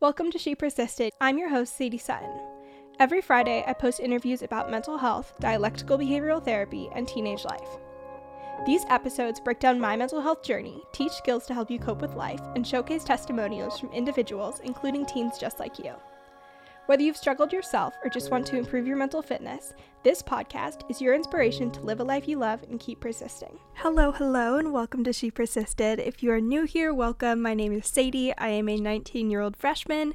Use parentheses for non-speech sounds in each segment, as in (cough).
Welcome to She Persisted. I'm your host, Sadie Sutton. Every Friday, I post interviews about mental health, dialectical behavioral therapy, and teenage life. These episodes break down my mental health journey, teach skills to help you cope with life, and showcase testimonials from individuals, including teens just like you. Whether you've struggled yourself or just want to improve your mental fitness, this podcast is your inspiration to live a life you love and keep persisting. Hello, hello, and welcome to She Persisted. If you are new here, welcome. My name is Sadie. I am a 19 year old freshman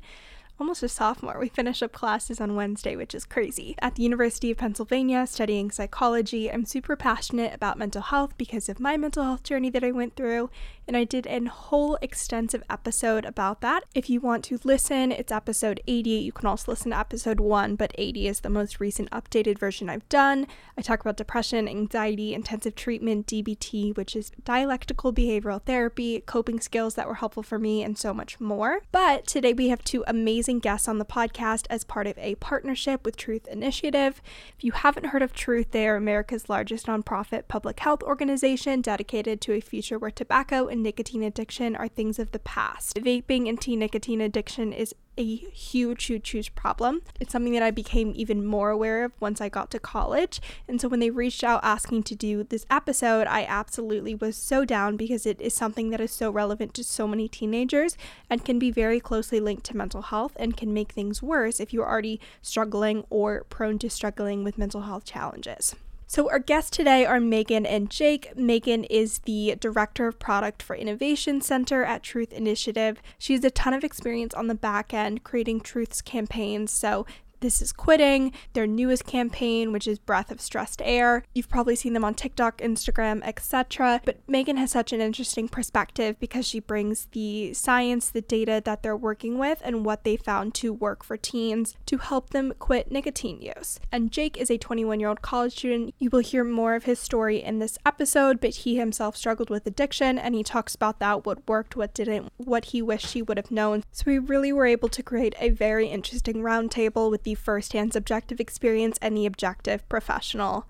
almost a sophomore. We finish up classes on Wednesday, which is crazy. At the University of Pennsylvania, studying psychology, I'm super passionate about mental health because of my mental health journey that I went through, and I did a whole extensive episode about that. If you want to listen, it's episode 80. You can also listen to episode 1, but 80 is the most recent updated version I've done. I talk about depression, anxiety, intensive treatment, DBT, which is dialectical behavioral therapy, coping skills that were helpful for me, and so much more. But today we have two amazing guests on the podcast as part of a partnership with Truth Initiative. If you haven't heard of Truth, they are America's largest nonprofit public health organization dedicated to a future where tobacco and nicotine addiction are things of the past. Vaping and teen nicotine addiction is a huge, huge, huge problem. It's something that I became even more aware of once I got to college. And so when they reached out asking to do this episode, I absolutely was so down because it is something that is so relevant to so many teenagers and can be very closely linked to mental health and can make things worse if you're already struggling or prone to struggling with mental health challenges. So, our guests today are Megan and Jake. Megan is the Director of Product for Innovation Center at Truth Initiative. She has a ton of experience on the back end creating Truth's campaigns. So, this is Quitting, their newest campaign, which is Breath of Stressed Air. You've probably seen them on TikTok, Instagram, etc. But Megan has such an interesting perspective because she brings the science, the data that they're working with, and what they found to work for teens to help them quit nicotine use. And Jake is a 21 year old college student. You will hear more of his story in this episode, but he himself struggled with addiction and he talks about that what worked, what didn't, what he wished he would have known. So we really were able to create a very interesting roundtable with the firsthand subjective experience and the objective professional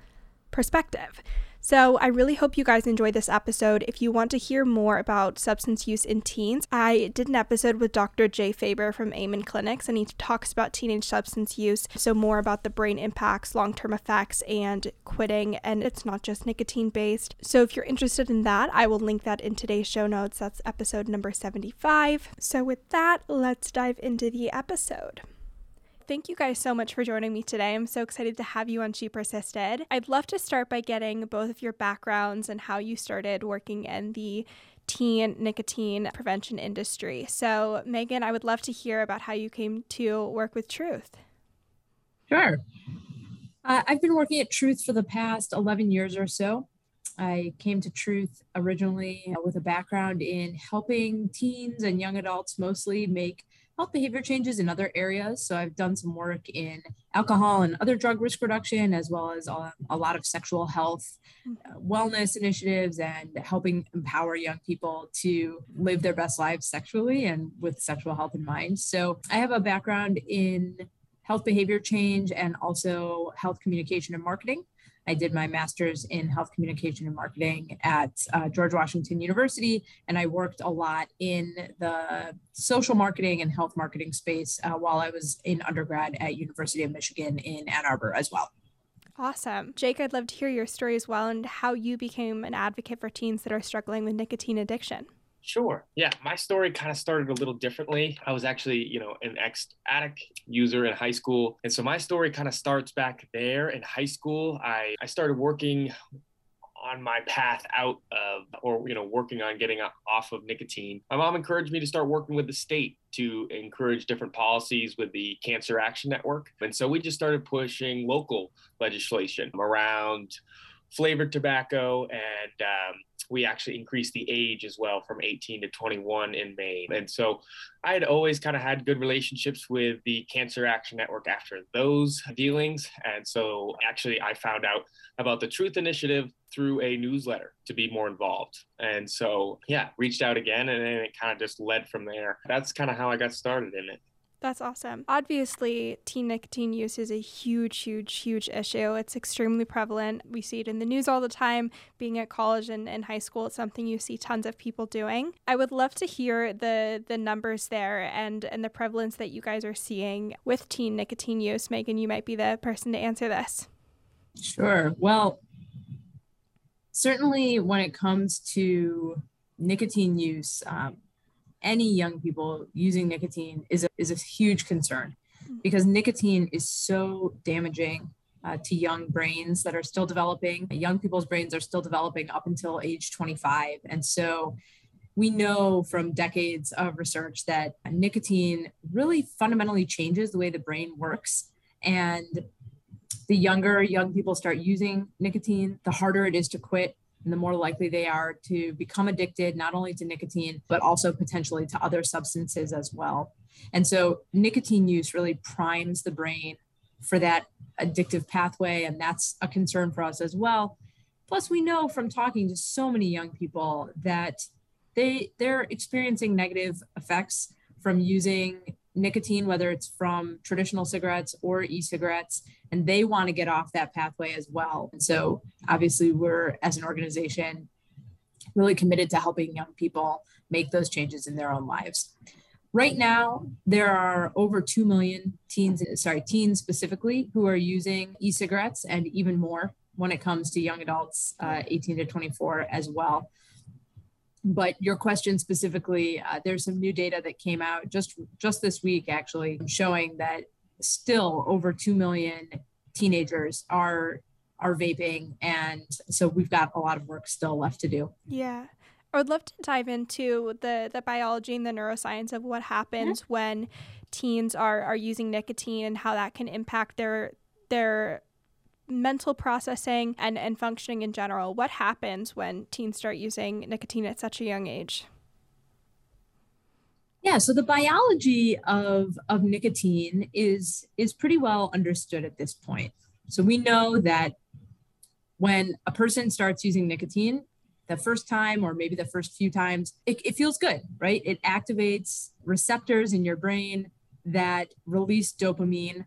perspective. So, I really hope you guys enjoyed this episode. If you want to hear more about substance use in teens, I did an episode with Dr. Jay Faber from Amen Clinics, and he talks about teenage substance use. So, more about the brain impacts, long term effects, and quitting. And it's not just nicotine based. So, if you're interested in that, I will link that in today's show notes. That's episode number 75. So, with that, let's dive into the episode. Thank you guys so much for joining me today. I'm so excited to have you on She Persisted. I'd love to start by getting both of your backgrounds and how you started working in the teen nicotine prevention industry. So, Megan, I would love to hear about how you came to work with Truth. Sure. Uh, I've been working at Truth for the past 11 years or so. I came to Truth originally with a background in helping teens and young adults mostly make health behavior changes in other areas. So I've done some work in alcohol and other drug risk reduction, as well as um, a lot of sexual health uh, wellness initiatives and helping empower young people to live their best lives sexually and with sexual health in mind. So I have a background in health behavior change and also health communication and marketing. I did my master's in health communication and marketing at uh, George Washington University, and I worked a lot in the social marketing and health marketing space uh, while I was in undergrad at University of Michigan in Ann Arbor as well. Awesome. Jake, I'd love to hear your story as well and how you became an advocate for teens that are struggling with nicotine addiction. Sure. Yeah, my story kind of started a little differently. I was actually, you know, an ex addict user in high school. And so my story kind of starts back there in high school. I, I started working on my path out of or you know working on getting off of nicotine my mom encouraged me to start working with the state to encourage different policies with the cancer action network and so we just started pushing local legislation around flavored tobacco and um, we actually increased the age as well from 18 to 21 in Maine. And so I had always kind of had good relationships with the Cancer Action Network after those dealings. And so actually, I found out about the Truth Initiative through a newsletter to be more involved. And so, yeah, reached out again and then it kind of just led from there. That's kind of how I got started in it. That's awesome. Obviously, teen nicotine use is a huge, huge, huge issue. It's extremely prevalent. We see it in the news all the time. Being at college and, and high school, it's something you see tons of people doing. I would love to hear the the numbers there and, and the prevalence that you guys are seeing with teen nicotine use. Megan, you might be the person to answer this. Sure. Well, certainly when it comes to nicotine use, um, any young people using nicotine is a, is a huge concern mm. because nicotine is so damaging uh, to young brains that are still developing. Young people's brains are still developing up until age 25. And so we know from decades of research that nicotine really fundamentally changes the way the brain works. And the younger young people start using nicotine, the harder it is to quit and the more likely they are to become addicted not only to nicotine but also potentially to other substances as well. And so nicotine use really primes the brain for that addictive pathway and that's a concern for us as well. Plus we know from talking to so many young people that they they're experiencing negative effects from using nicotine, whether it's from traditional cigarettes or e cigarettes, and they want to get off that pathway as well. And so, obviously, we're as an organization really committed to helping young people make those changes in their own lives. Right now, there are over 2 million teens, sorry, teens specifically, who are using e cigarettes and even more when it comes to young adults, uh, 18 to 24 as well but your question specifically, uh, there's some new data that came out just just this week, actually, showing that still over two million teenagers are are vaping, and so we've got a lot of work still left to do. Yeah. I would love to dive into the, the biology and the neuroscience of what happens yeah. when teens are, are using nicotine and how that can impact their their mental processing and, and functioning in general. What happens when teens start using nicotine at such a young age? Yeah, so the biology of, of nicotine is, is pretty well understood at this point. So we know that when a person starts using nicotine, the first time or maybe the first few times, it, it feels good, right? It activates receptors in your brain that release dopamine.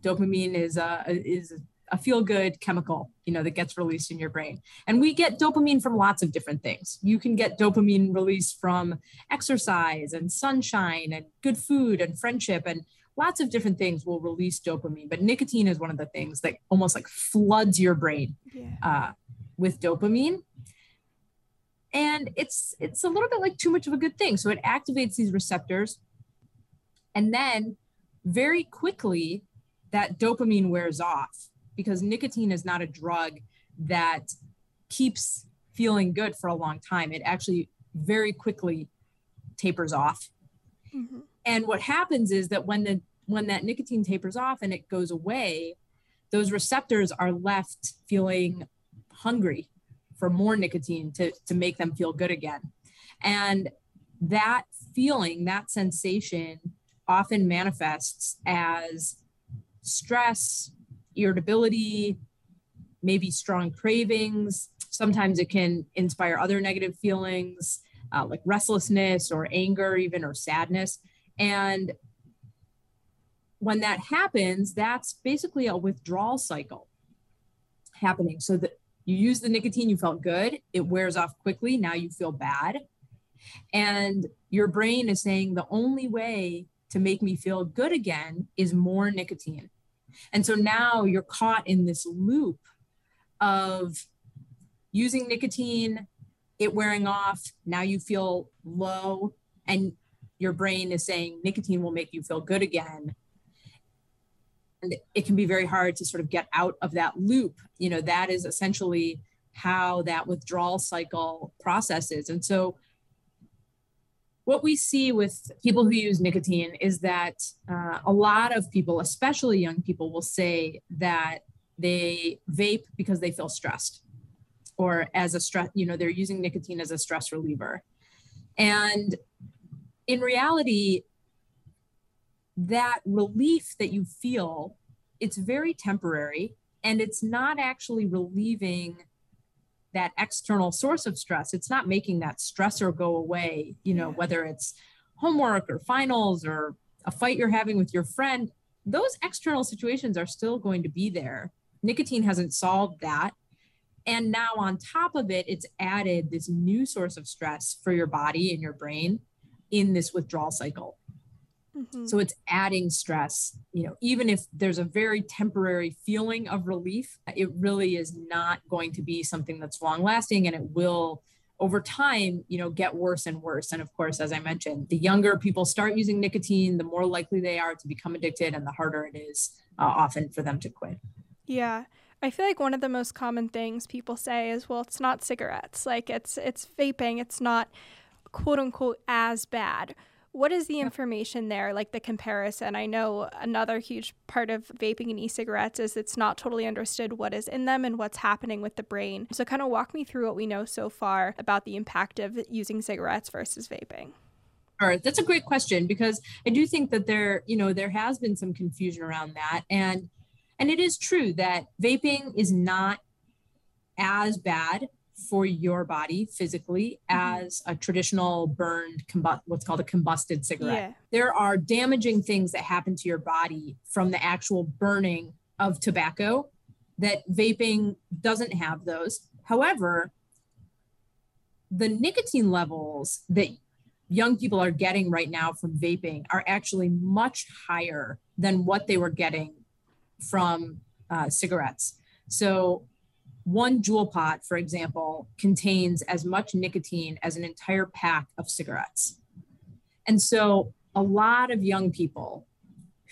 Dopamine is a, is a feel good chemical, you know, that gets released in your brain. And we get dopamine from lots of different things. You can get dopamine released from exercise and sunshine and good food and friendship and lots of different things will release dopamine. But nicotine is one of the things that almost like floods your brain yeah. uh, with dopamine. And it's it's a little bit like too much of a good thing. So it activates these receptors. And then very quickly that dopamine wears off because nicotine is not a drug that keeps feeling good for a long time. It actually very quickly tapers off. Mm-hmm. And what happens is that when the when that nicotine tapers off and it goes away, those receptors are left feeling hungry for more nicotine to, to make them feel good again. And that feeling, that sensation often manifests as stress, irritability, maybe strong cravings. Sometimes it can inspire other negative feelings uh, like restlessness or anger, even or sadness. And when that happens, that's basically a withdrawal cycle happening. So that you use the nicotine, you felt good, it wears off quickly. Now you feel bad. And your brain is saying the only way to make me feel good again is more nicotine. And so now you're caught in this loop of using nicotine, it wearing off. Now you feel low, and your brain is saying nicotine will make you feel good again. And it can be very hard to sort of get out of that loop. You know, that is essentially how that withdrawal cycle processes. And so what we see with people who use nicotine is that uh, a lot of people, especially young people, will say that they vape because they feel stressed or as a stress, you know, they're using nicotine as a stress reliever. And in reality, that relief that you feel, it's very temporary and it's not actually relieving that external source of stress it's not making that stressor go away you know whether it's homework or finals or a fight you're having with your friend, those external situations are still going to be there. Nicotine hasn't solved that. And now, on top of it, it's added this new source of stress for your body and your brain in this withdrawal cycle. Mm-hmm. So it's adding stress. You know, even if there's a very temporary feeling of relief, it really is not going to be something that's long lasting and it will over time, you know, get worse and worse. And of course, as I mentioned, the younger people start using nicotine, the more likely they are to become addicted and the harder it is uh, often for them to quit. Yeah. I feel like one of the most common things people say is, well, it's not cigarettes. Like it's it's vaping. It's not quote unquote as bad. What is the information there, like the comparison? I know another huge part of vaping and e cigarettes is it's not totally understood what is in them and what's happening with the brain. So, kind of walk me through what we know so far about the impact of using cigarettes versus vaping. Sure. That's a great question because I do think that there, you know, there has been some confusion around that. And and it is true that vaping is not as bad for your body physically mm-hmm. as a traditional burned combust what's called a combusted cigarette. Yeah. There are damaging things that happen to your body from the actual burning of tobacco that vaping doesn't have those. However, the nicotine levels that young people are getting right now from vaping are actually much higher than what they were getting from uh, cigarettes. So one Juul pod, for example, contains as much nicotine as an entire pack of cigarettes. And so a lot of young people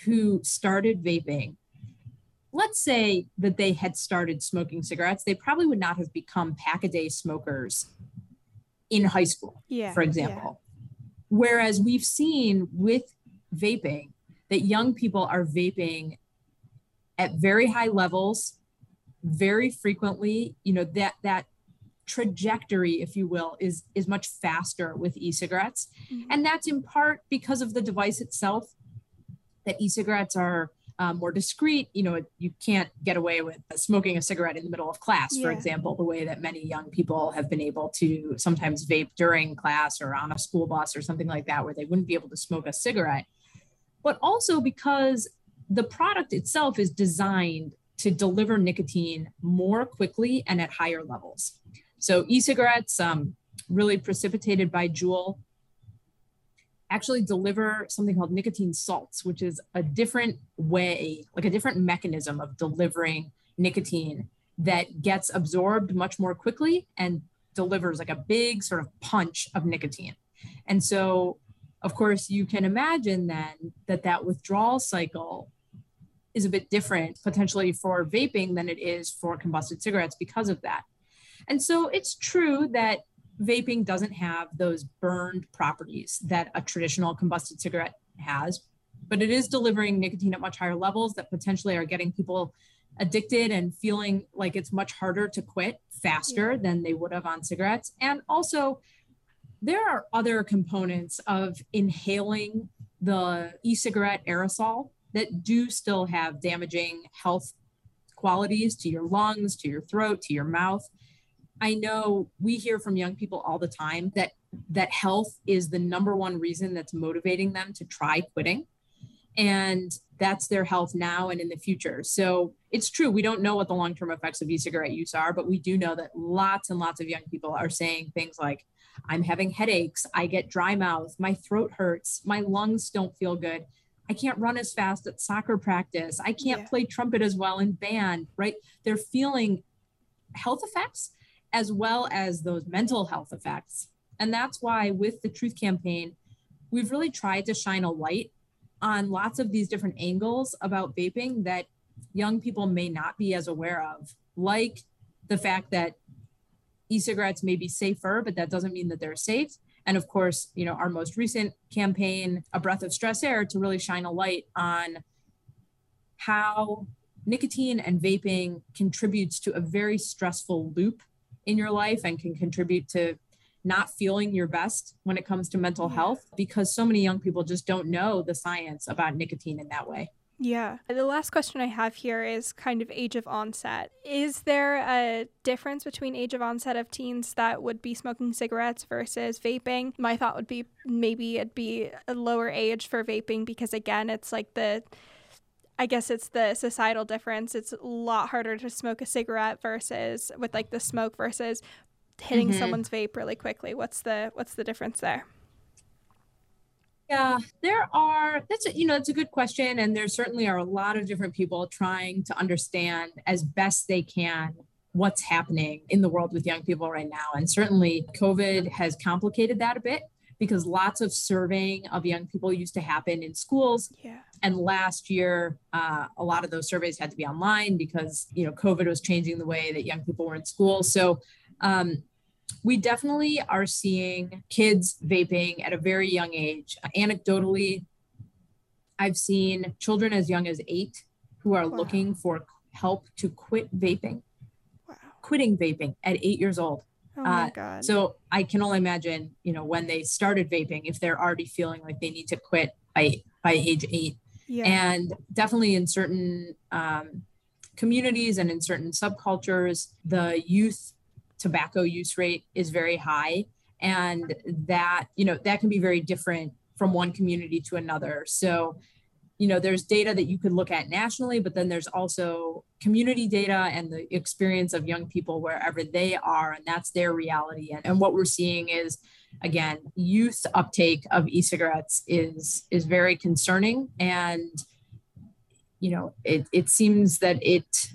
who started vaping, let's say that they had started smoking cigarettes, they probably would not have become pack a day smokers in high school, yeah, for example. Yeah. Whereas we've seen with vaping that young people are vaping at very high levels very frequently you know that that trajectory if you will is is much faster with e-cigarettes mm-hmm. and that's in part because of the device itself that e-cigarettes are um, more discreet you know you can't get away with smoking a cigarette in the middle of class yeah. for example the way that many young people have been able to sometimes vape during class or on a school bus or something like that where they wouldn't be able to smoke a cigarette but also because the product itself is designed to deliver nicotine more quickly and at higher levels. So e-cigarettes, um, really precipitated by Juul, actually deliver something called nicotine salts, which is a different way, like a different mechanism of delivering nicotine that gets absorbed much more quickly and delivers like a big sort of punch of nicotine. And so, of course, you can imagine then that that withdrawal cycle is a bit different potentially for vaping than it is for combusted cigarettes because of that. And so it's true that vaping doesn't have those burned properties that a traditional combusted cigarette has, but it is delivering nicotine at much higher levels that potentially are getting people addicted and feeling like it's much harder to quit faster than they would have on cigarettes. And also, there are other components of inhaling the e cigarette aerosol that do still have damaging health qualities to your lungs, to your throat, to your mouth. I know we hear from young people all the time that that health is the number one reason that's motivating them to try quitting. And that's their health now and in the future. So it's true, we don't know what the long term effects of e cigarette use are, but we do know that lots and lots of young people are saying things like, I'm having headaches, I get dry mouth, my throat hurts, my lungs don't feel good. I can't run as fast at soccer practice. I can't yeah. play trumpet as well in band, right? They're feeling health effects as well as those mental health effects. And that's why with the Truth campaign, we've really tried to shine a light on lots of these different angles about vaping that young people may not be as aware of, like the fact that e cigarettes may be safer, but that doesn't mean that they're safe and of course you know our most recent campaign a breath of stressed air to really shine a light on how nicotine and vaping contributes to a very stressful loop in your life and can contribute to not feeling your best when it comes to mental mm-hmm. health because so many young people just don't know the science about nicotine in that way Yeah. The last question I have here is kind of age of onset. Is there a difference between age of onset of teens that would be smoking cigarettes versus vaping? My thought would be maybe it'd be a lower age for vaping because, again, it's like the I guess it's the societal difference. It's a lot harder to smoke a cigarette versus with like the smoke versus hitting mm-hmm. someone's vape really quickly. What's the what's the difference there? Yeah, there are. That's a, you know, that's a good question, and there certainly are a lot of different people trying to understand as best they can what's happening in the world with young people right now. And certainly, COVID has complicated that a bit because lots of surveying of young people used to happen in schools. Yeah. And last year, uh, a lot of those surveys had to be online because you know COVID was changing the way that young people were in school. So um, we definitely are seeing kids vaping at a very young age. Anecdotally, I've seen children as young as eight who are wow. looking for help to quit vaping. Wow. Quitting vaping at eight years old. Oh my uh, God. So I can only imagine, you know, when they started vaping, if they're already feeling like they need to quit by by age eight. Yeah. And definitely in certain um, communities and in certain subcultures, the youth tobacco use rate is very high. And that, you know, that can be very different from one community to another. So you know there's data that you could look at nationally but then there's also community data and the experience of young people wherever they are and that's their reality and, and what we're seeing is again youth uptake of e-cigarettes is is very concerning and you know it, it seems that it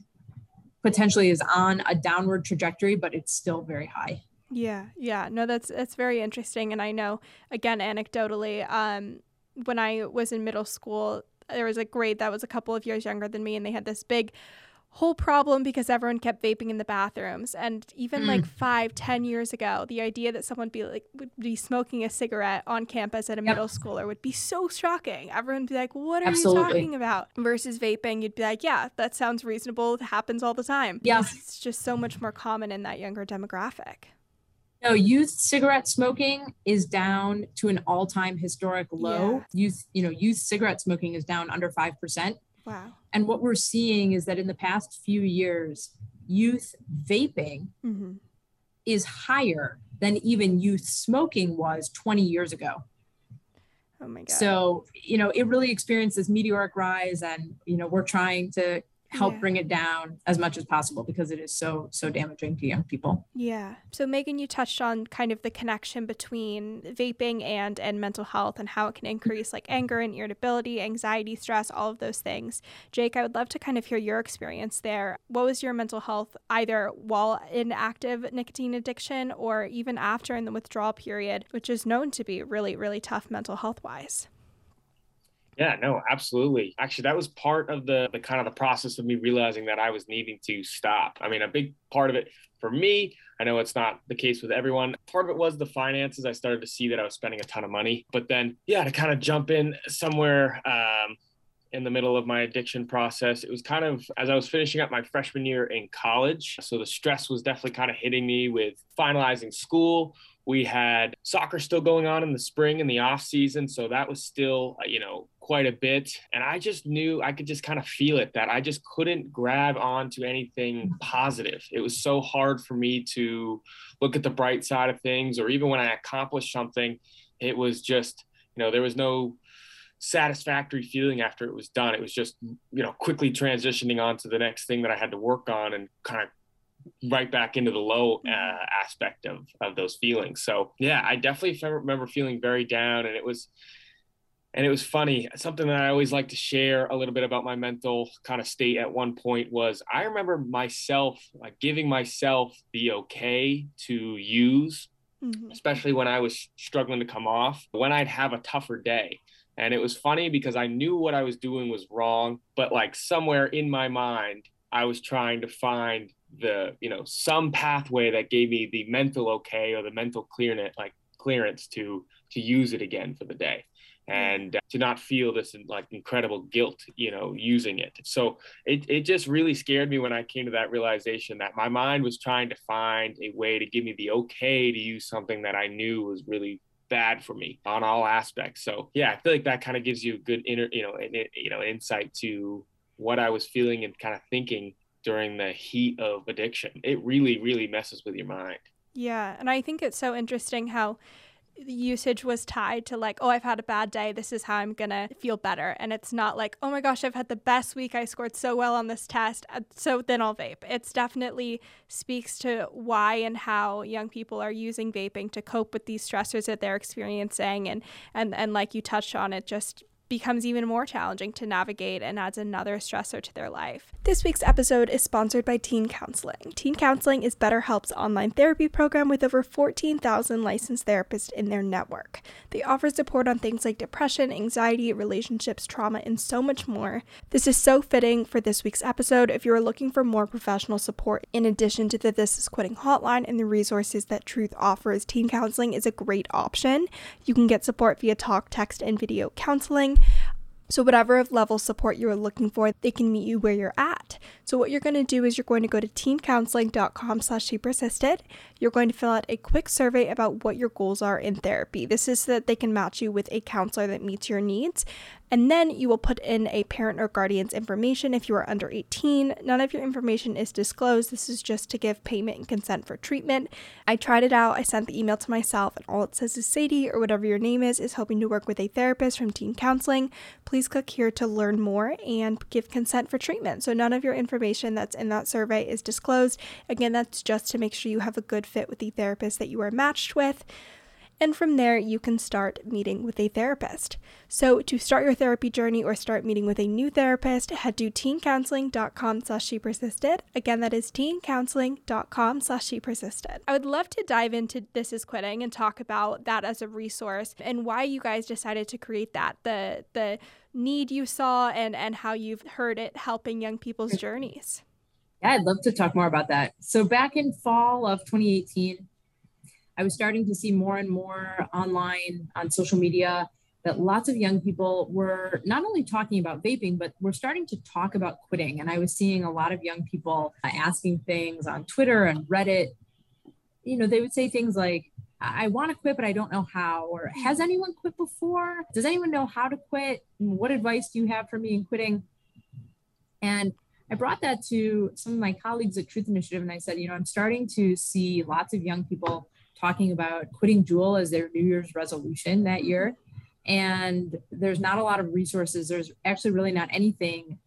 potentially is on a downward trajectory but it's still very high. Yeah yeah. No that's that's very interesting. And i know again anecdotally um when I was in middle school, there was a grade that was a couple of years younger than me, and they had this big whole problem because everyone kept vaping in the bathrooms and even mm. like five ten years ago the idea that someone be like would be smoking a cigarette on campus at a yep. middle schooler would be so shocking everyone would be like what are Absolutely. you talking about versus vaping you'd be like yeah that sounds reasonable it happens all the time yeah it's just so much more common in that younger demographic no, youth cigarette smoking is down to an all-time historic low. Yeah. Youth, you know, youth cigarette smoking is down under 5%. Wow. And what we're seeing is that in the past few years, youth vaping mm-hmm. is higher than even youth smoking was 20 years ago. Oh my God. So, you know, it really experienced this meteoric rise and, you know, we're trying to help yeah. bring it down as much as possible because it is so so damaging to young people. Yeah. So megan you touched on kind of the connection between vaping and and mental health and how it can increase like anger and irritability anxiety stress all of those things. Jake i would love to kind of hear your experience there. What was your mental health either while in active nicotine addiction or even after in the withdrawal period which is known to be really really tough mental health wise yeah, no, absolutely. Actually, that was part of the the kind of the process of me realizing that I was needing to stop. I mean, a big part of it for me, I know it's not the case with everyone. Part of it was the finances. I started to see that I was spending a ton of money, but then yeah, to kind of jump in somewhere um, in the middle of my addiction process. It was kind of as I was finishing up my freshman year in college. So the stress was definitely kind of hitting me with finalizing school. We had soccer still going on in the spring and the off season. So that was still, uh, you know, quite a bit. And I just knew I could just kind of feel it that I just couldn't grab onto anything positive. It was so hard for me to look at the bright side of things, or even when I accomplished something, it was just, you know, there was no satisfactory feeling after it was done. It was just, you know, quickly transitioning on to the next thing that I had to work on and kind of right back into the low uh, aspect of of those feelings. So yeah, I definitely remember feeling very down, and it was and it was funny something that i always like to share a little bit about my mental kind of state at one point was i remember myself like giving myself the okay to use mm-hmm. especially when i was struggling to come off when i'd have a tougher day and it was funny because i knew what i was doing was wrong but like somewhere in my mind i was trying to find the you know some pathway that gave me the mental okay or the mental clearness like clearance to to use it again for the day. And uh, to not feel this like incredible guilt you know using it. So it, it just really scared me when i came to that realization that my mind was trying to find a way to give me the okay to use something that i knew was really bad for me on all aspects. So yeah, I feel like that kind of gives you a good inner, you know, an, you know, insight to what I was feeling and kind of thinking during the heat of addiction. It really, really messes with your mind. Yeah, and I think it's so interesting how the usage was tied to like, oh, I've had a bad day. This is how I'm going to feel better. And it's not like, oh my gosh, I've had the best week. I scored so well on this test. Uh, so then I'll vape. It's definitely speaks to why and how young people are using vaping to cope with these stressors that they're experiencing. And, and, and like you touched on it, just becomes even more challenging to navigate and adds another stressor to their life. This week's episode is sponsored by Teen Counseling. Teen Counseling is BetterHelp's online therapy program with over 14,000 licensed therapists in their network. They offer support on things like depression, anxiety, relationships, trauma, and so much more. This is so fitting for this week's episode if you are looking for more professional support in addition to the This Is Quitting hotline and the resources that Truth offers. Teen Counseling is a great option. You can get support via talk, text, and video counseling so, whatever level support you are looking for, they can meet you where you're at. So, what you're going to do is you're going to go to teencounseling.com slash she persisted. You're going to fill out a quick survey about what your goals are in therapy. This is so that they can match you with a counselor that meets your needs. And then you will put in a parent or guardian's information if you are under 18. None of your information is disclosed. This is just to give payment and consent for treatment. I tried it out. I sent the email to myself, and all it says is Sadie, or whatever your name is, is hoping to work with a therapist from teen counseling. Please click here to learn more and give consent for treatment. So none of your information that's in that survey is disclosed. Again, that's just to make sure you have a good fit with the therapist that you are matched with and from there you can start meeting with a therapist. So to start your therapy journey or start meeting with a new therapist, head to teencounseling.com slash she persisted. Again, that is teencounseling.com slash she persisted. I would love to dive into This Is Quitting and talk about that as a resource and why you guys decided to create that, the the need you saw and and how you've heard it helping young people's journeys. Yeah, I'd love to talk more about that. So back in fall of 2018, I was starting to see more and more online on social media that lots of young people were not only talking about vaping, but we're starting to talk about quitting. And I was seeing a lot of young people asking things on Twitter and Reddit. You know, they would say things like, I want to quit, but I don't know how. Or has hmm. anyone quit before? Does anyone know how to quit? What advice do you have for me in quitting? And I brought that to some of my colleagues at Truth Initiative, and I said, you know, I'm starting to see lots of young people talking about quitting Juul as their New Year's resolution that year. And there's not a lot of resources. There's actually really not anything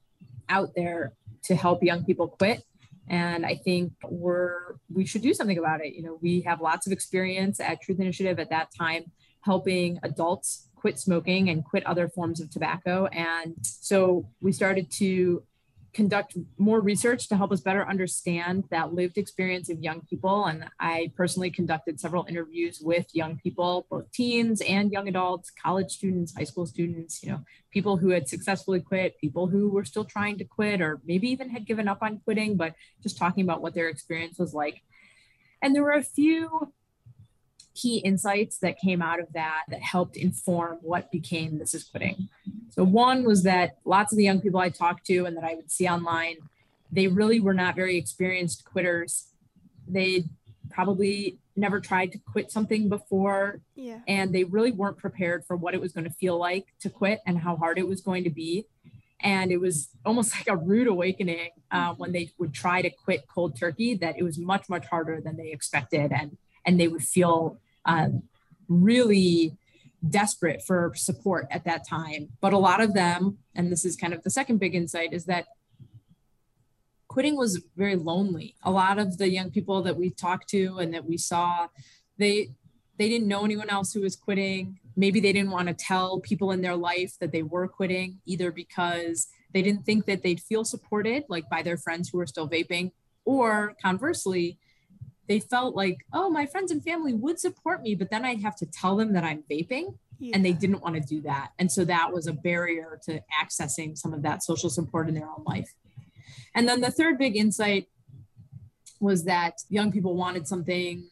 out there to help young people quit. And I think we're we should do something about it. You know, we have lots of experience at Truth Initiative at that time helping adults quit smoking and quit other forms of tobacco. And so we started to conduct more research to help us better understand that lived experience of young people. And I personally conducted several interviews with young people, both teens and young adults, college students, high school students, you know, people who had successfully quit, people who were still trying to quit, or maybe even had given up on quitting, but just talking about what their experience was like. And there were a few key insights that came out of that that helped inform what became This Is Quitting. So, one was that lots of the young people I talked to and that I would see online, they really were not very experienced quitters. They probably never tried to quit something before. Yeah. And they really weren't prepared for what it was going to feel like to quit and how hard it was going to be. And it was almost (laughs) like a rude awakening uh, when they would try to quit cold turkey, that it was much, much harder than they expected. And, and they would feel um, really desperate for support at that time. But a lot of them, and this is kind of the second big insight, is that quitting was very lonely. A lot of the young people that we talked to and that we saw, they they didn't know anyone else who was quitting. Maybe they didn't want to tell people in their life that they were quitting, either because they didn't think that they'd feel supported, like by their friends who were still vaping, or conversely, they felt like, oh, my friends and family would support me, but then I'd have to tell them that I'm vaping. Yeah. And they didn't want to do that. And so that was a barrier to accessing some of that social support in their own life. And then the third big insight was that young people wanted something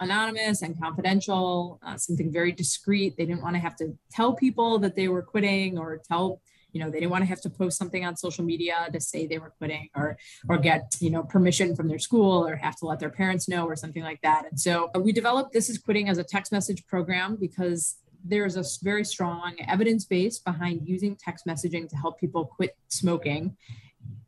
anonymous and confidential, uh, something very discreet. They didn't want to have to tell people that they were quitting or tell You know, they didn't want to have to post something on social media to say they were quitting or or get, you know, permission from their school or have to let their parents know or something like that. And so uh, we developed This is Quitting as a text message program because there's a very strong evidence base behind using text messaging to help people quit smoking.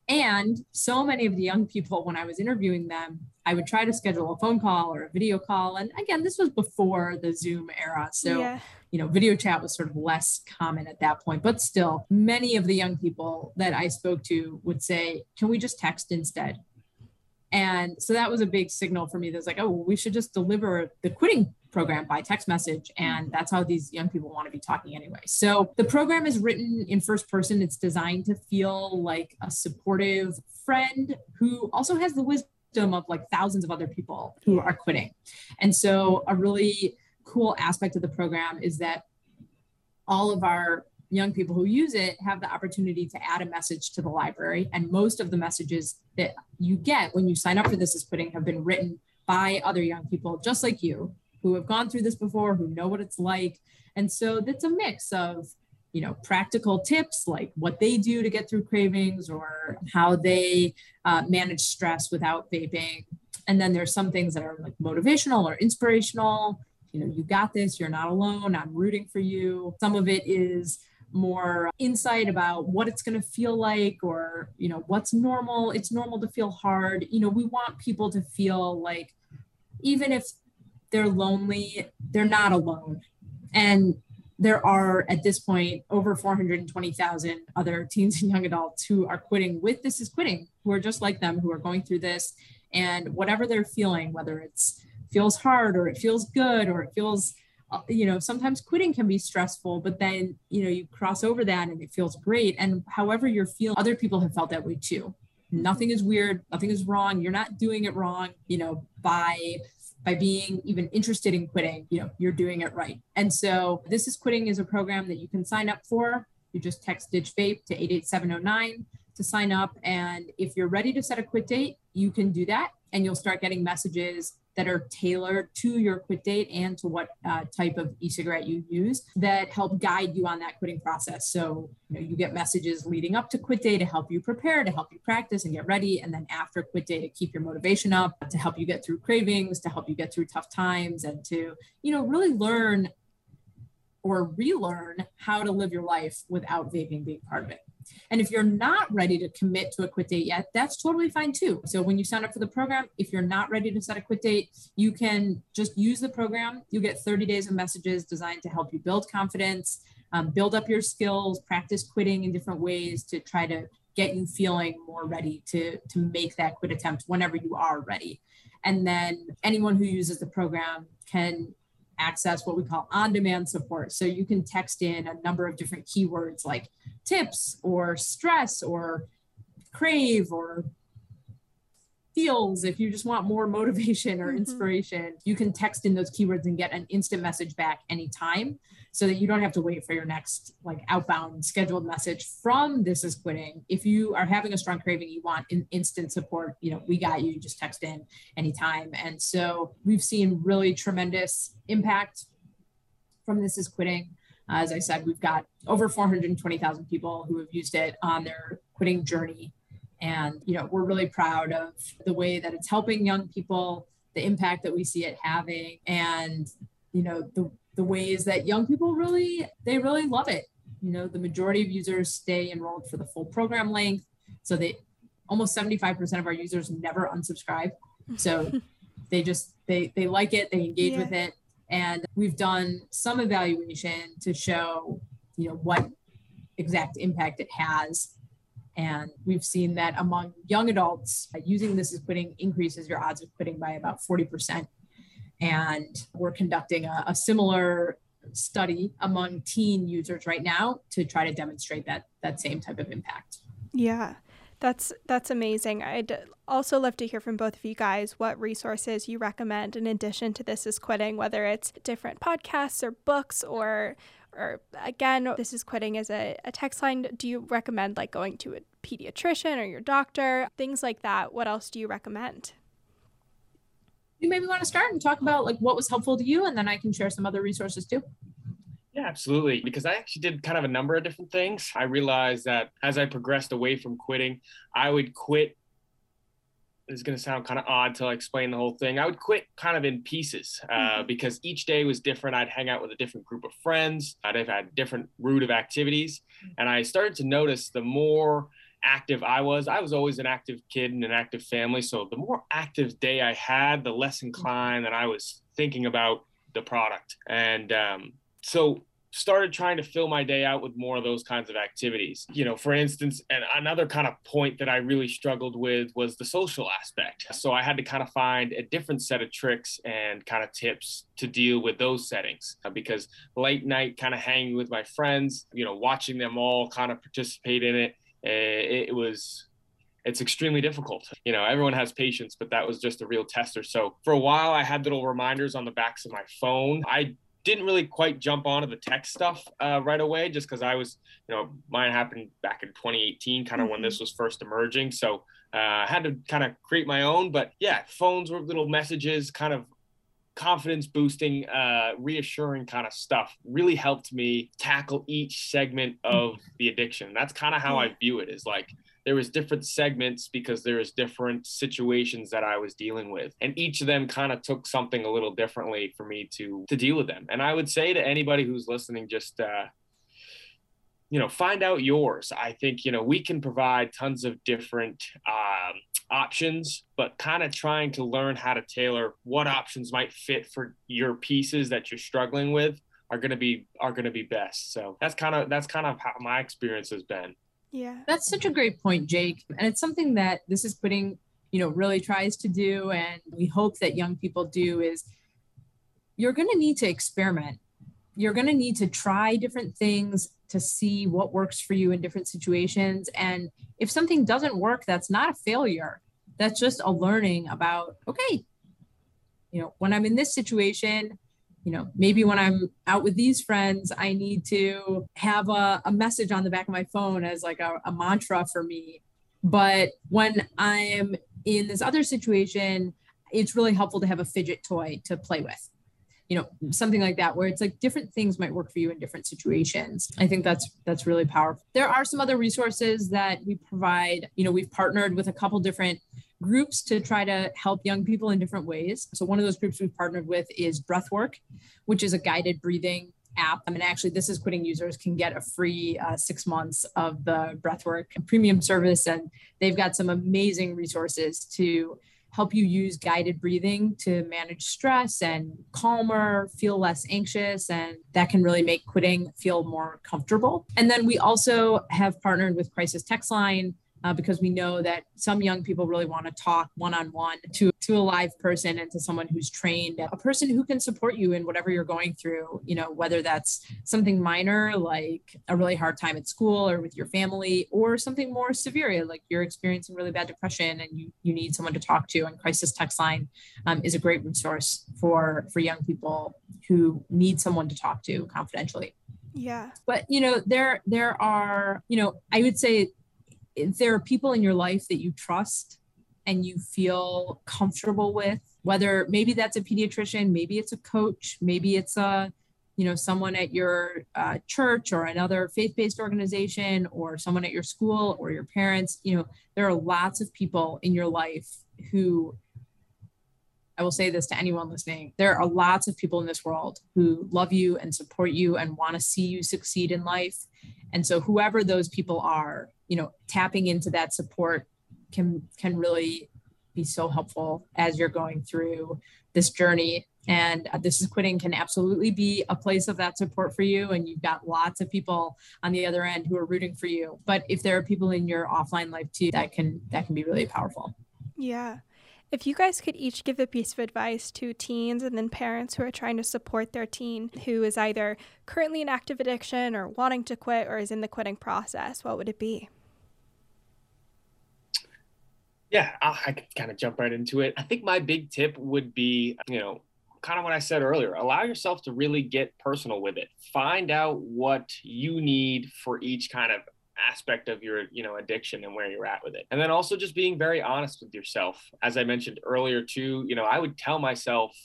And so many of the young people, when I was interviewing them, I would try to schedule a phone call or a video call. And again, this was before the Zoom era. So, yeah. you know, video chat was sort of less common at that point. But still, many of the young people that I spoke to would say, Can we just text instead? And so that was a big signal for me. That's like, oh, we should just deliver the quitting program by text message. Mm-hmm. And that's how these young people want to be talking anyway. So the program is written in first person. It's designed to feel like a supportive friend who also has the wisdom of like thousands of other people who are quitting. And so a really cool aspect of the program is that all of our young people who use it have the opportunity to add a message to the library. And most of the messages that you get when you sign up for This is Quitting have been written by other young people just like you who have gone through this before, who know what it's like. And so that's a mix of, you know, practical tips like what they do to get through cravings or how they uh, manage stress without vaping. And then there's some things that are like motivational or inspirational. You know, you got this, you're not alone, I'm rooting for you. Some of it is more insight about what it's going to feel like or you know what's normal it's normal to feel hard you know we want people to feel like even if they're lonely, they're not alone. And there are at this point over 420,000 other (laughs) teens and young adults who are quitting with This is Quitting, who are just like them, who are going through this. And whatever they're feeling, whether it's feels hard or it feels good or it feels, uh, you know, sometimes quitting can be stressful, but then, you know, you cross over that and it feels great. And however you're feeling, other people have felt that way too. Nothing is weird, nothing is wrong. You're not doing it wrong, you know, by by being even interested in quitting, you know, you're doing it right. And so this is quitting is a program that you can sign up for. You just text Ditch Vape to 88709 to sign up. And if you're ready to set a quit date, you can do that. And you'll start getting messages that are tailored to your quit date and to what uh, type of e-cigarette you use that help guide you on that quitting process. So you know you get messages leading up to quit day to help you prepare, to help you practice and get ready, and then after quit day to keep your motivation up, to help you get through cravings, to help you get through tough times, and to you know really learn or relearn how to live your life without vaping being part of it. And if you're not ready to commit to a quit date yet, that's totally fine too. So when you sign up for the program, if you're not ready to set a quit date, you can just use the program. You get 30 days of messages designed to help you build confidence, um, build up your skills, practice quitting in different ways to try to get you feeling more ready to, to make that quit attempt whenever you are ready. And then anyone who uses the program can access what we call on demand support. So you can text in a number of different keywords like tips or stress or crave or feels if you just want more (laughs) motivation or mm-hmm. inspiration mm-hmm. you can text in those keywords and get an instant message back anytime so that you don't have to wait for your next like outbound scheduled message from this is quitting. If you are having a strong craving you want an instant support you know we got you, you just text in anytime. And so we've seen really tremendous impact from this is quitting. As i said we've got over 420000 people who have used it on their quitting journey. And, you know, we're really proud of the way that it's helping young people, the impact that we see it having, and, you know, the, the ways that young people really, they really love it. You know, the majority of users stay enrolled for the full program length. So they almost 75% of our users never unsubscribe. So (laughs) they just, they, they like it, they engage yeah. with it. And we've done some evaluation to show, you know, what exact impact it has and we've seen that among young adults, using this is quitting increases your odds of quitting by about 40%. And we're conducting a, a similar study among teen users right now to try to demonstrate that that same type of impact. Yeah. That's that's amazing. I'd also love to hear from both of you guys what resources you recommend in addition to this is quitting, whether it's different podcasts or books or or again, this is quitting as a, a text line. Do you recommend like going to a pediatrician or your doctor? Things like that. What else do you recommend? You maybe want to start and talk about like what was helpful to you, and then I can share some other resources too. Yeah, absolutely. Because I actually did kind of a number of different things. I realized that as I progressed away from quitting, I would quit. It's going to sound kind of odd to explain the whole thing. I would quit kind of in pieces uh, mm-hmm. because each day was different. I'd hang out with a different group of friends. I'd have had different route of activities. Mm-hmm. And I started to notice the more active I was, I was always an active kid and an active family. So the more active day I had, the less inclined that I was thinking about the product. And um, so started trying to fill my day out with more of those kinds of activities. You know, for instance, and another kind of point that I really struggled with was the social aspect. So I had to kind of find a different set of tricks and kind of tips to deal with those settings uh, because late night kind of hanging with my friends, you know, watching them all kind of participate in it, it was it's extremely difficult. You know, everyone has patience, but that was just a real tester. So for a while, I had little reminders on the backs of my phone. I didn't really quite jump onto the tech stuff uh, right away just because I was, you know, mine happened back in 2018, kind of mm-hmm. when this was first emerging. So uh, I had to kind of create my own. But yeah, phones were little messages, kind of confidence boosting, uh, reassuring kind of stuff really helped me tackle each segment of the addiction. That's kind of how I view it is like, there was different segments because there was different situations that I was dealing with. And each of them kind of took something a little differently for me to to deal with them. And I would say to anybody who's listening, just uh, you know, find out yours. I think, you know, we can provide tons of different um, options, but kind of trying to learn how to tailor what options might fit for your pieces that you're struggling with are going to be are going to be best. So that's kind of that's kind of how my experience has been. Yeah. That's such a great point, Jake. And it's something that this is quitting, you know, really tries to do. And we hope that young people do is you're going to need to experiment. You're going to need to try different things to see what works for you in different situations. And if something doesn't work, that's not a failure. That's just a learning about, okay, you know, when I'm in this situation, you know, maybe when I'm out with these friends, I need to have a, a message on the back of my phone as like a, a mantra for me. But when I'm in this other situation, it's really helpful to have a fidget toy to play with you know something like that where it's like different things might work for you in different situations i think that's that's really powerful there are some other resources that we provide you know we've partnered with a couple different groups to try to help young people in different ways. So one of those groups we've partnered with is Breathwrk, which is a guided breathing app. I mean, actually, this is quitting users can get a free uh, six months of the Breathwrk premium service, and they've got some amazing resources to help you use guided breathing to manage stress and calmer, feel less anxious, and that can really make quitting feel more comfortable. And then we also have partnered with Crisis Text Line uh, because we know that some young people really want to talk one-on-one to to a live person and to someone who's trained a person who can support you in whatever you're going through you know whether that's something minor like a really hard time at school or with your family or something more severe like you're experiencing really bad depression and you you need someone to talk to. And crisis text line um, is a great resource for for young people who need someone to talk to confidentially. Yeah. But you know there there are you know i would say there are people in your life that you trust and you feel comfortable with? Whether maybe that's a pediatrician maybe it's a coach maybe it's a you know someone at your uh, church or another faith-based organization or someone at your school or your parents you know there are lots of people in your life who i will say this to anyone listening. There are lots of people in this world who love you and support you and want to see you succeed in life. And so whoever those people are you know tapping into that support can can really be so helpful as you're going through this journey. And uh, this is quitting can absolutely be a place of that support for you. And you've got lots of people on the other end who are rooting for you. But if there are people in your offline life too that can that can be really powerful. Yeah if you guys could each give a piece of advice to teens and then parents who are trying to support their teen who is either currently in active addiction or wanting to quit or is in the quitting process, what would it be? Yeah, I can kind of jump right into it. I think my big tip would be, you know, kind of what I said earlier. Allow yourself to really get personal with it. Find out what you need for each kind of aspect of your, you know, addiction and where you're at with it. And then also just being very honest with yourself. As I mentioned earlier too, you know, I would tell myself,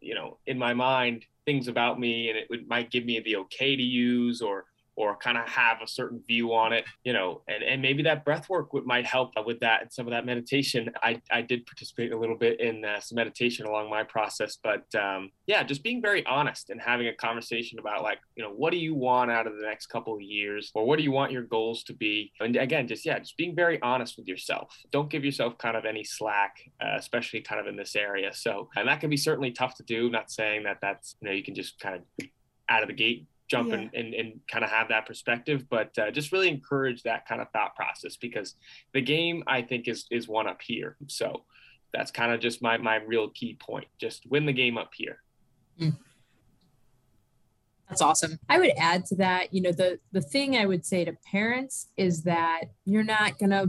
you know, in my mind, things about me and it would, might give me the okay to use or or kind of have a certain view on it, you know, and, and maybe that breath work would, might help with that and some of that meditation. I, I did participate a little bit in uh, some meditation along my process, but um, yeah, just being very honest and having a conversation about like, you know, what do you want out of the next couple of years or what do you want your goals to be? And again, just, yeah, just being very honest with yourself. Don't give yourself kind of any slack, uh, especially kind of in this area. So, and that can be certainly tough to do. Not saying that that's, you know, you can just kind of out of the gate jump yeah. and, and, and kind of have that perspective but uh, just really encourage that kind of thought process because the game i think is is one up here so that's kind of just my my real key point just win the game up here mm. That's awesome. I would add to that, you know, the the thing I would say to parents is that you're not going to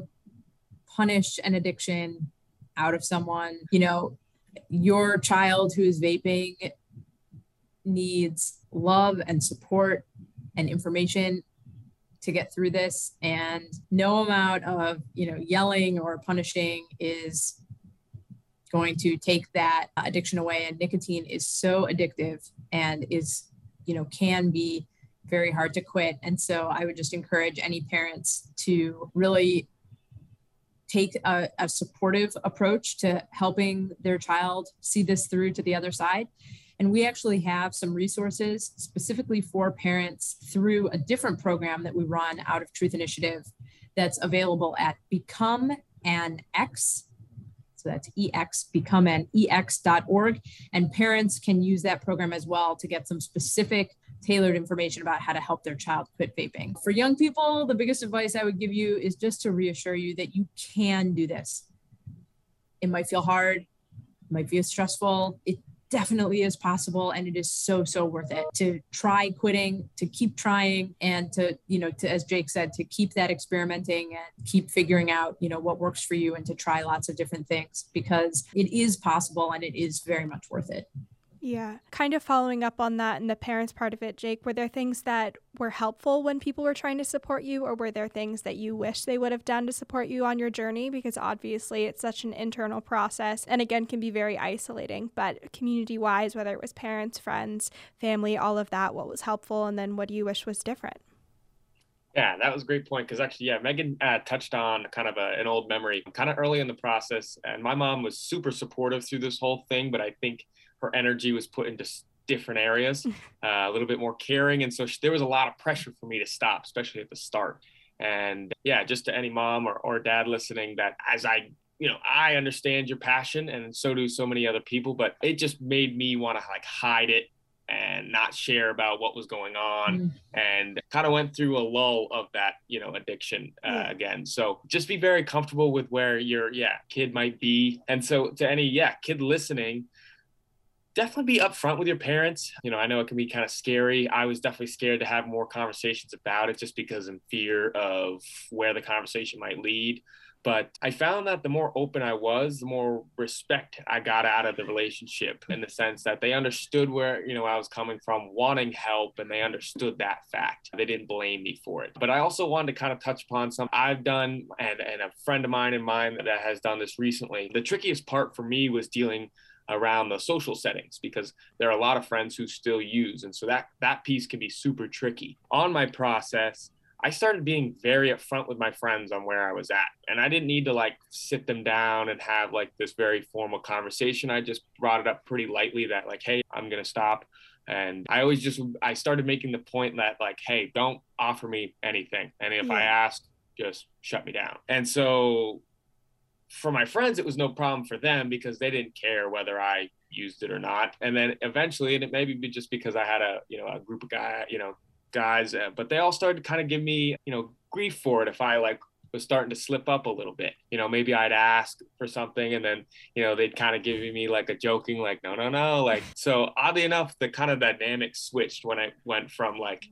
punish an addiction out of someone. You know, your child who is vaping needs love and support and information to get through this. And no amount of you know yelling or punishing is going to take that addiction away. And nicotine is so addictive and is you know can be very hard to quit. And so i would just encourage any parents to really take a, a supportive approach to helping their child see this through to the other side and we actually have some resources specifically for parents through a different program that we run out of Truth Initiative that's available at Become an EX. So that's EX, become an EX.org. And parents can use that program as well to get some specific tailored information about how to help their child quit vaping. For young people, the biggest advice I would give you is just to reassure you that you can do this. It might feel hard, it might feel stressful. It definitely is possible and it is so so worth it to try quitting to keep trying and to you know to as jake said to keep that experimenting and keep figuring out you know what works for you and to try lots of different things because it is possible and it is very much worth it yeah. Kind of following up on that and the parents part of it, Jake, were there things that were helpful when people were trying to support you, or were there things that you wish they would have done to support you on your journey? Because obviously it's such an internal process and again can be very isolating. But community wise, whether it was parents, friends, family, all of that, what was helpful? And then what do you wish was different? Yeah, that was a great point because actually, yeah, Megan uh, touched on kind of a, an old memory, kind of early in the process, and my mom was super supportive through this whole thing. But I think her energy was put into different areas, (laughs) uh, a little bit more caring. And so she, there was a lot of pressure for me to stop, especially at the start. And yeah, just to any mom or, or dad listening, that as I, you know, I understand your passion and so do so many other people, but it just made me want to like hide it and not share about what was going on mm. and kind of went through a lull of that you know addiction uh, yeah. again so just be very comfortable with where your yeah kid might be and so to any yeah kid listening definitely be upfront with your parents. You know, I know it can be kind of scary. I was definitely scared to have more conversations about it just because in fear of where the conversation might lead. But I found that the more open I was, the more respect I got out of the relationship in the sense that they understood where, you know, I was coming from, wanting help, and they understood that fact. They didn't blame me for it. But I also wanted to kind of touch upon some I've done and, and a friend of mine in mine that has done this recently. The trickiest part for me was dealing around the social settings because there are a lot of friends who still use. And so that that piece can be super tricky. On my process i started being very upfront with my friends on where i was at. And i didn't need to like sit them down and have like this very formal conversation. I just brought it up pretty lightly that like hey i'm going to stop. And i always just i started making the point that like hey don't offer me anything. And if yeah. i ask just shut me down. And so for my friends, it was no problem for them because they didn't care whether I used it or not. And then eventually, and it maybe be just because I had a you know a group of guy you know guys, uh, but they all started to kind of give me you know grief for it if I like was starting to slip up a little bit. You know, maybe I'd ask for something and then, you know, they'd kind of give me like a joking, like, no, no, no. Like, so oddly enough, the kind of dynamic switched when I went from like,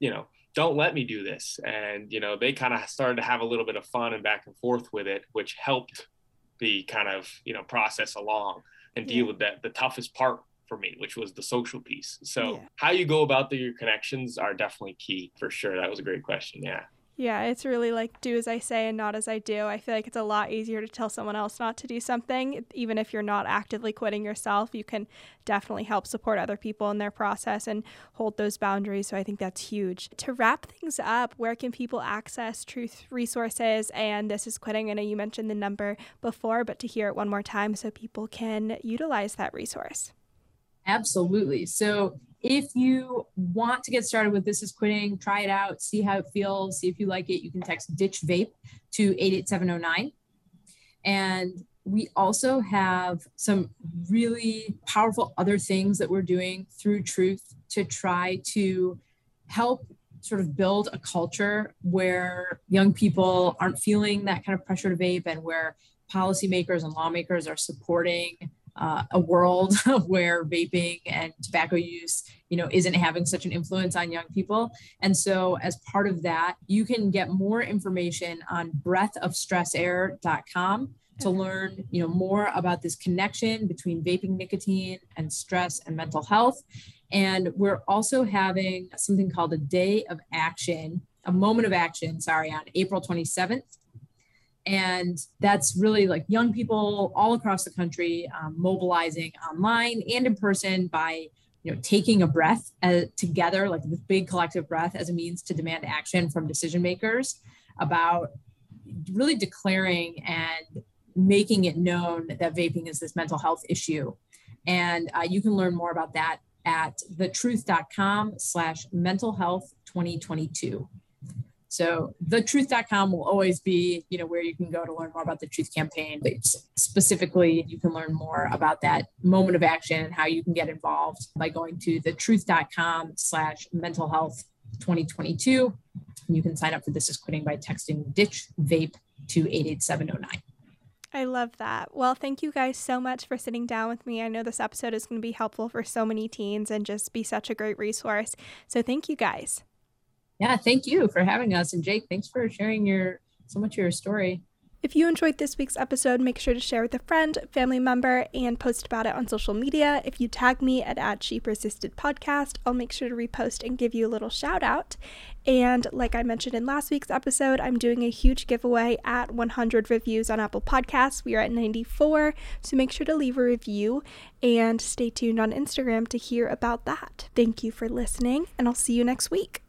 you know, don't let me do this. And, you know, they kind of started to have a little bit of fun and back and forth with it, which helped the kind of, you know, process along and deal yeah. with that, the toughest part for me, which was the social piece. So yeah. how you go about the, your connections are definitely key for sure. That was a great question. Yeah. Yeah, it's really like do as I say and not as I do. I feel like it's a lot easier to tell someone else not to do something. Even if you're not actively quitting yourself, you can definitely help support other people in their process and hold those boundaries. So I think that's huge. To wrap things up, where can people access truth resources? And this is quitting. I know you mentioned the number before, but to hear it one more time so people can utilize that resource. Absolutely. So if you want to get started with This is Quitting, try it out, see how it feels, see if you like it. You can text Ditch Vape to 88709. And we also have some really powerful other things that we're doing through Truth to try to help sort of build a culture where young people aren't feeling that kind of pressure to vape and where policymakers and lawmakers are supporting uh, a world (laughs) where vaping and tobacco use you know isn't having such an influence on young people. And so as part of that you can get more information on breathofstressair.com to learn you know more about this connection between vaping nicotine and stress and mental health. And we're also having something called a day of action a moment of action sorry on april 27th and that's really like young people all across the country um, mobilizing online and in person by you know taking a breath uh, together like this big collective breath as a means to demand action from decision makers about really declaring and making it known that vaping is this mental health issue. And uh, you can learn more about that at thetruth.com slash mental health 2022 so thetruth.com will always be, you know, where you can go to learn more about the Truth campaign. But specifically, you can learn more about that moment of action and how you can get involved by going to thetruth.com slash mental health 2022. And you can sign up for This is Quitting by texting Ditch Vape to 88709. I love that. Well, thank you guys so much for sitting down with me. I know this episode is going to be helpful for so many teens and just be such a great resource. So, thank you guys. Yeah, thank you for having us. And Jake, thanks for sharing your so much of your story. If you enjoyed this week's episode, make sure to share with a friend, family member, and post about it on social media. If you tag me at, at She Persisted Podcast, I'll make sure to repost and give you a little shout out. And like I mentioned in last week's episode, I'm doing a huge giveaway at 100 reviews on Apple Podcasts. We are at 94, so make sure to leave a review and stay tuned on Instagram to hear about that. Thank you for listening, and I'll see you next week.